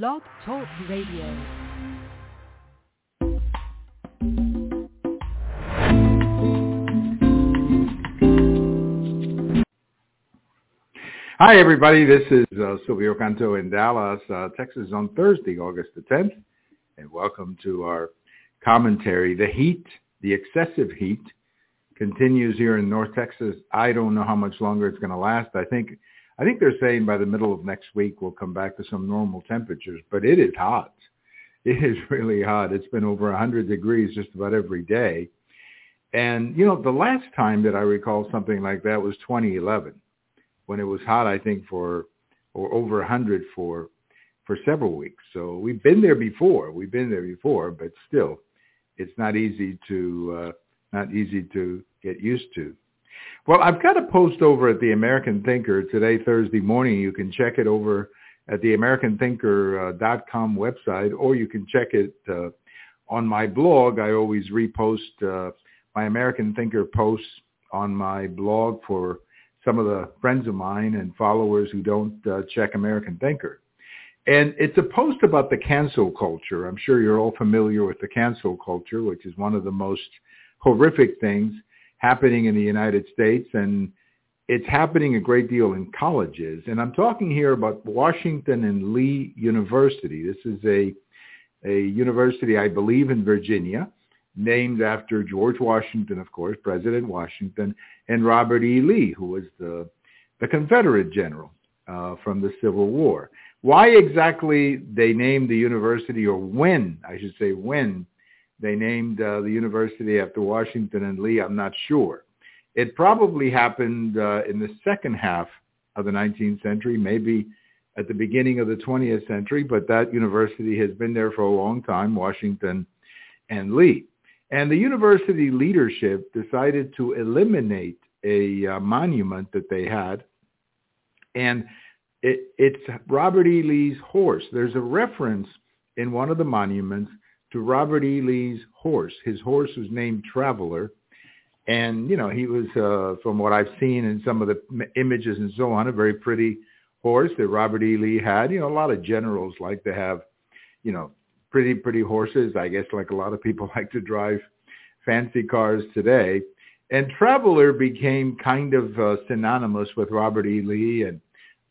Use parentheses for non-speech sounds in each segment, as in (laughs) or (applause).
Blog Talk Radio. Hi, everybody. This is uh, Silvio Canto in Dallas, uh, Texas on Thursday, August the 10th. And welcome to our commentary. The heat, the excessive heat, continues here in North Texas. I don't know how much longer it's going to last. I think I think they're saying by the middle of next week we'll come back to some normal temperatures, but it is hot. It is (laughs) really hot. It's been over 100 degrees just about every day. And, you know, the last time that I recall something like that was 2011 when it was hot, I think, for or over 100 for for several weeks. So we've been there before. We've been there before, but still, it's not easy to uh, not easy to get used to. Well, I've got a post over at the American Thinker today, Thursday morning. You can check it over at the AmericanThinker.com website, or you can check it uh, on my blog. I always repost uh, my American Thinker posts on my blog for some of the friends of mine and followers who don't uh, check American Thinker. And it's a post about the cancel culture. I'm sure you're all familiar with the cancel culture, which is one of the most horrific things happening in the United States, and it's happening a great deal in colleges. And I'm talking here about Washington and Lee University. This is a a university, I believe, in Virginia, named after George Washington, of course, President Washington, and Robert E. Lee, who was the the Confederate general uh, from the Civil War. Why exactly they named the university, or when I should say when they named uh, the university after Washington and Lee. I'm not sure. It probably happened uh, in the second half of the 19th century, maybe at the beginning of the 20th century, but that university has been there for a long time, Washington and Lee. And the university leadership decided to eliminate a uh, monument that they had, and it, it's Robert E. Lee's horse. There's a reference in one of the monuments to Robert E. Lee's horse. His horse was named Traveler. And, you know, he was, uh, from what I've seen in some of the images and so on, a very pretty horse that Robert E. Lee had. You know, a lot of generals like to have, you know, pretty, pretty horses. I guess like a lot of people (laughs) like to drive fancy cars today. And Traveler became kind of uh, synonymous with Robert E. Lee. And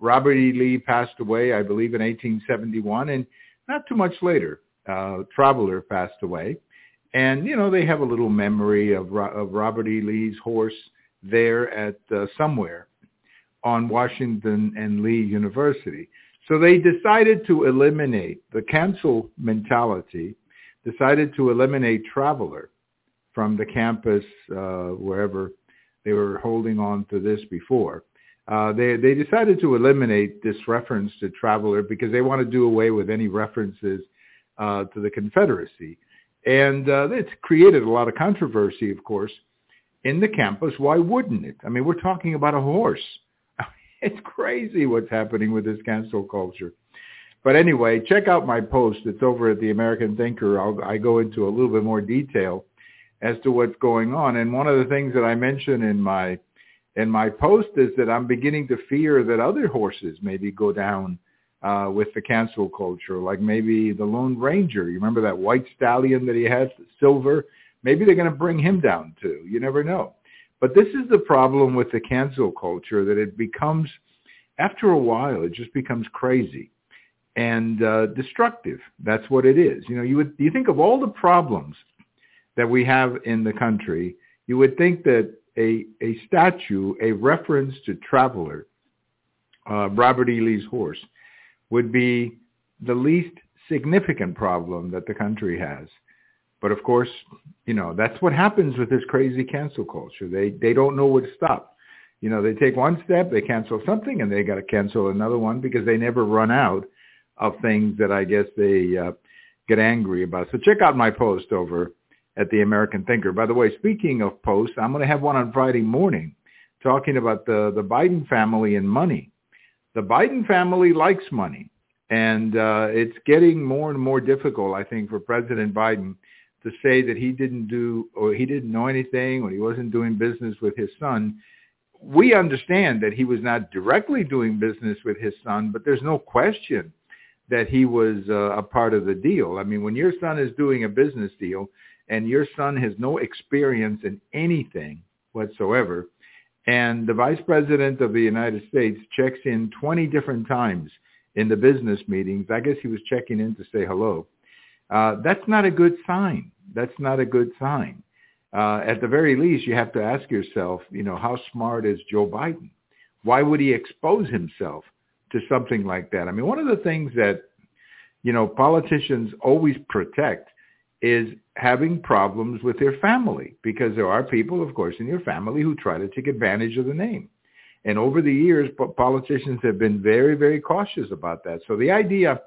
Robert E. Lee passed away, I believe, in 1871. And not too much later, uh, traveler passed away. And, you know, they have a little memory of, of Robert E. Lee's horse there at uh, somewhere on Washington and Lee University. So they decided to eliminate the cancel mentality, decided to eliminate Traveler from the campus uh, wherever they were holding on to this before. Uh, they, they decided to eliminate this reference to Traveler because they want to do away with any references uh, to the Confederacy. And uh, it's created a lot of controversy, of course, in the campus. Why wouldn't it? I mean, we're talking about a horse. (laughs) It's crazy what's happening with this cancel culture. But anyway, check out my post. It's over at the American Thinker. I'll, I go into a little bit more detail as to what's going on. And one of the things that I mention in my in my post is that I'm beginning to fear that other horses maybe go down uh, with the cancel culture, like maybe the Lone Ranger. You remember that white stallion that he had, silver? Maybe they're going to bring him down too. You never know. But this is the problem with the cancel culture, that it becomes, after a while, it just becomes crazy and uh, destructive. That's what it is. You know, you would you think of all the problems that we have in the country, you would think that a a statue, a reference to Traveler, uh, Robert E. Lee's horse, would be the least significant problem that the country has. But of course, you know, that's what happens with this crazy cancel culture. They they don't know where to stop. You know, they take one step, they cancel something, and they got to cancel another one because they never run out of things that I guess they uh, get angry about. So check out my post over at the American Thinker. By the way, speaking of posts, I'm going to have one on Friday morning talking about the the Biden family and money the Biden family likes money. And uh, it's getting more and more difficult, I think, for President Biden to say that he didn't do or he didn't know anything or he wasn't doing business with his son. We understand that he was not directly doing business with his son, but there's no question that he was uh, a part of the deal. I mean, when your son is doing a business deal and your son has no experience in anything whatsoever, and the vice president of the United States checks in 20 different times in the business meetings, I guess he was checking in to say hello. Uh, that's not a good sign. That's not a good sign. Uh, at the very least, you have to ask yourself, you know, how smart is Joe Biden? Why would he expose himself to something like that? I mean, one of the things that, you know, politicians always protect is having problems with their family because there are people, of course, in your family who try to take advantage of the name. And over the years, politicians have been very, very cautious about that. So the idea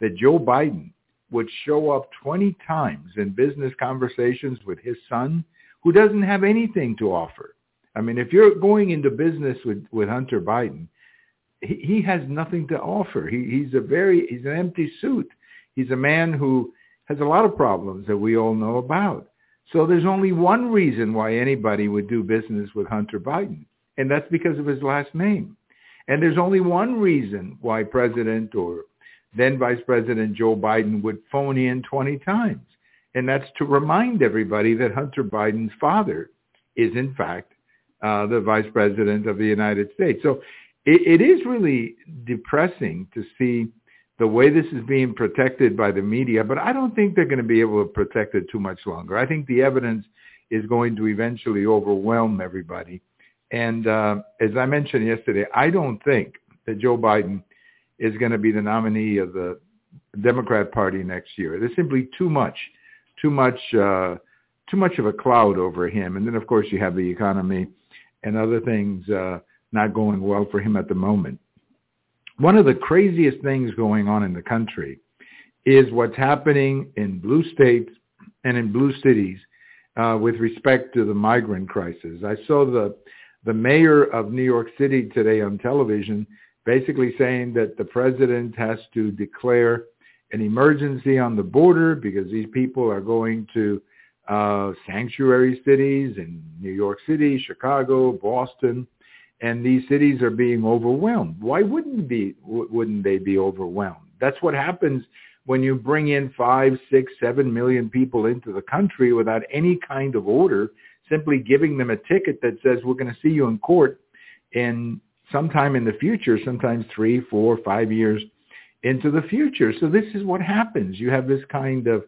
that Joe Biden would show up 20 times in business conversations with his son, who doesn't have anything to offer. I mean, if you're going into business with, with Hunter Biden, he, he has nothing to offer. He, he's a very, he's an empty suit. He's a man who has a lot of problems that we all know about. So there's only one reason why anybody would do business with Hunter Biden, and that's because of his last name. And there's only one reason why President or then Vice President Joe Biden would phone in 20 times. And that's to remind everybody that Hunter Biden's father is, in fact, uh, the Vice President of the United States. So it, it is really depressing to see the way this is being protected by the media, but I don't think they're going to be able to protect it too much longer. I think the evidence is going to eventually overwhelm everybody. And uh, as I mentioned yesterday, I don't think that Joe Biden is going to be the nominee of the Democrat Party next year. There's simply too much, too much, uh, too much of a cloud over him. And then, of course, you have the economy and other things uh, not going well for him at the moment. One of the craziest things going on in the country is what's happening in blue states and in blue cities uh, with respect to the migrant crisis. I saw the the mayor of New York City today on television basically saying that the president has to declare an emergency on the border because these people are going to uh, sanctuary cities in New York City, Chicago, Boston, and these cities are being overwhelmed. Why wouldn't be wouldn't they be overwhelmed? That's what happens when you bring in five, six, seven million people into the country without any kind of order, simply giving them a ticket that says we're going to see you in court in sometime in the future, sometimes three, four, five years into the future. So this is what happens. You have this kind of,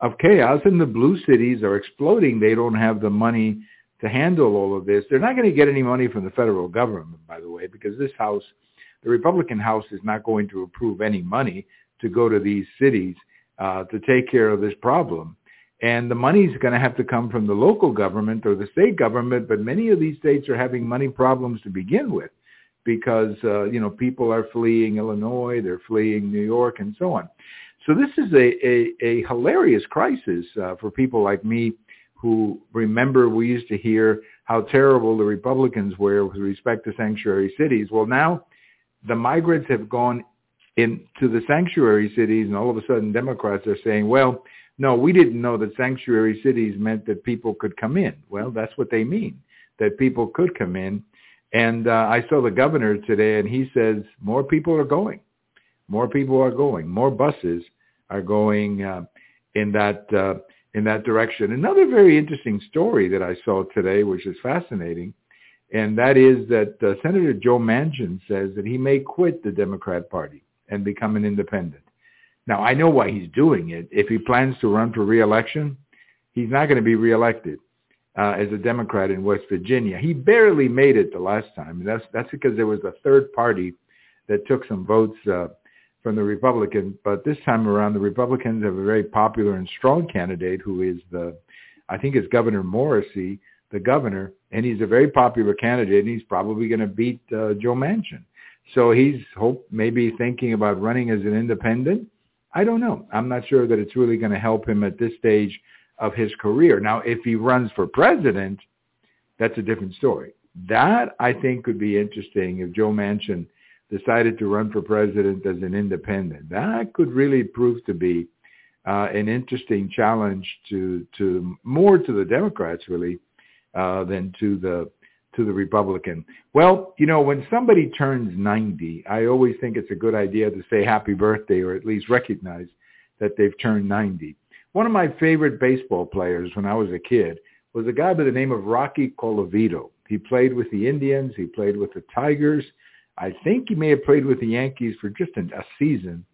of chaos and the blue cities are exploding. They don't have the money to handle all of this. They're not going to get any money from the federal government, by the way, because this House, the Republican House is not going to approve any money to go to these cities uh, to take care of this problem. And the money is going to have to come from the local government or the state government, but many of these states are having money problems to begin with because uh, you know people are fleeing Illinois, they're fleeing New York, and so on. So this is a a, a hilarious crisis uh, for people like me who remember we used to hear how terrible the Republicans were with respect to sanctuary cities. Well, now the migrants have gone into the sanctuary cities, and all of a sudden Democrats are saying, well, no, we didn't know that sanctuary cities meant that people could come in. Well, that's what they mean, that people could come in and uh, I saw the governor today, and he says more people are going. More people are going. More buses are going uh, in that uh, in that direction. Another very interesting story that I saw today, which is fascinating, and that is that uh, Senator Joe Manchin says that he may quit the Democrat Party and become an independent. Now, I know why he's doing it. If he plans to run for reelection, he's not going to be reelected uh, as a Democrat in West Virginia. He barely made it the last time. And that's that's because there was a third party that took some votes uh, from the Republicans. But this time around, the Republicans have a very popular and strong candidate who is the, I think it's Governor Morrissey, the governor, and he's a very popular candidate. and He's probably going to beat uh, Joe Manchin. So he's hope maybe thinking about running as an independent. I don't know. I'm not sure that it's really going to help him at this stage of his career. Now, if he runs for president, that's a different story. That I think could be interesting if Joe Manchin decided to run for president as an independent. That could really prove to be uh, an interesting challenge to to more to the Democrats really uh, than to the to the Republican. Well, you know, when somebody turns 90, I always think it's a good idea to say happy birthday or at least recognize that they've turned 90. One of my favorite baseball players when I was a kid was a guy by the name of Rocky Colavito. He played with the Indians. He played with the Tigers. I think he may have played with the Yankees for just a season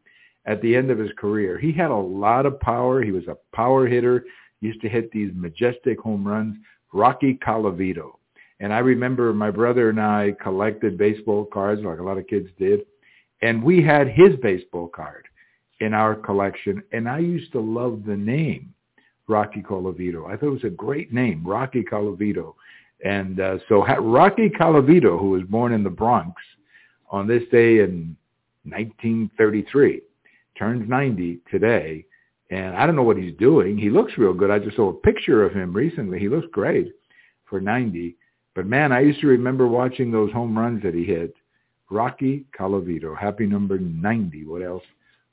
at the end of his career. He had a lot of power. He was a power hitter. He used to hit these majestic home runs. Rocky Colavito. And I remember my brother and I collected baseball cards like a lot of kids did. And we had his baseball card in our collection. And I used to love the name Rocky Colavito. I thought it was a great name, Rocky Colavito. And uh, so Rocky Colavito, who was born in the Bronx on this day in 1933, turns 90 today. And I don't know what he's doing. He looks real good. I just saw a picture of him recently. He looks great for 90. But man, I used to remember watching those home runs that he hit. Rocky Colavito, happy number 90. What else?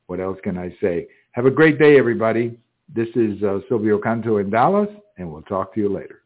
What else can I say? Have a great day, everybody. This is uh, Silvio Canto in Dallas, and we'll talk to you later.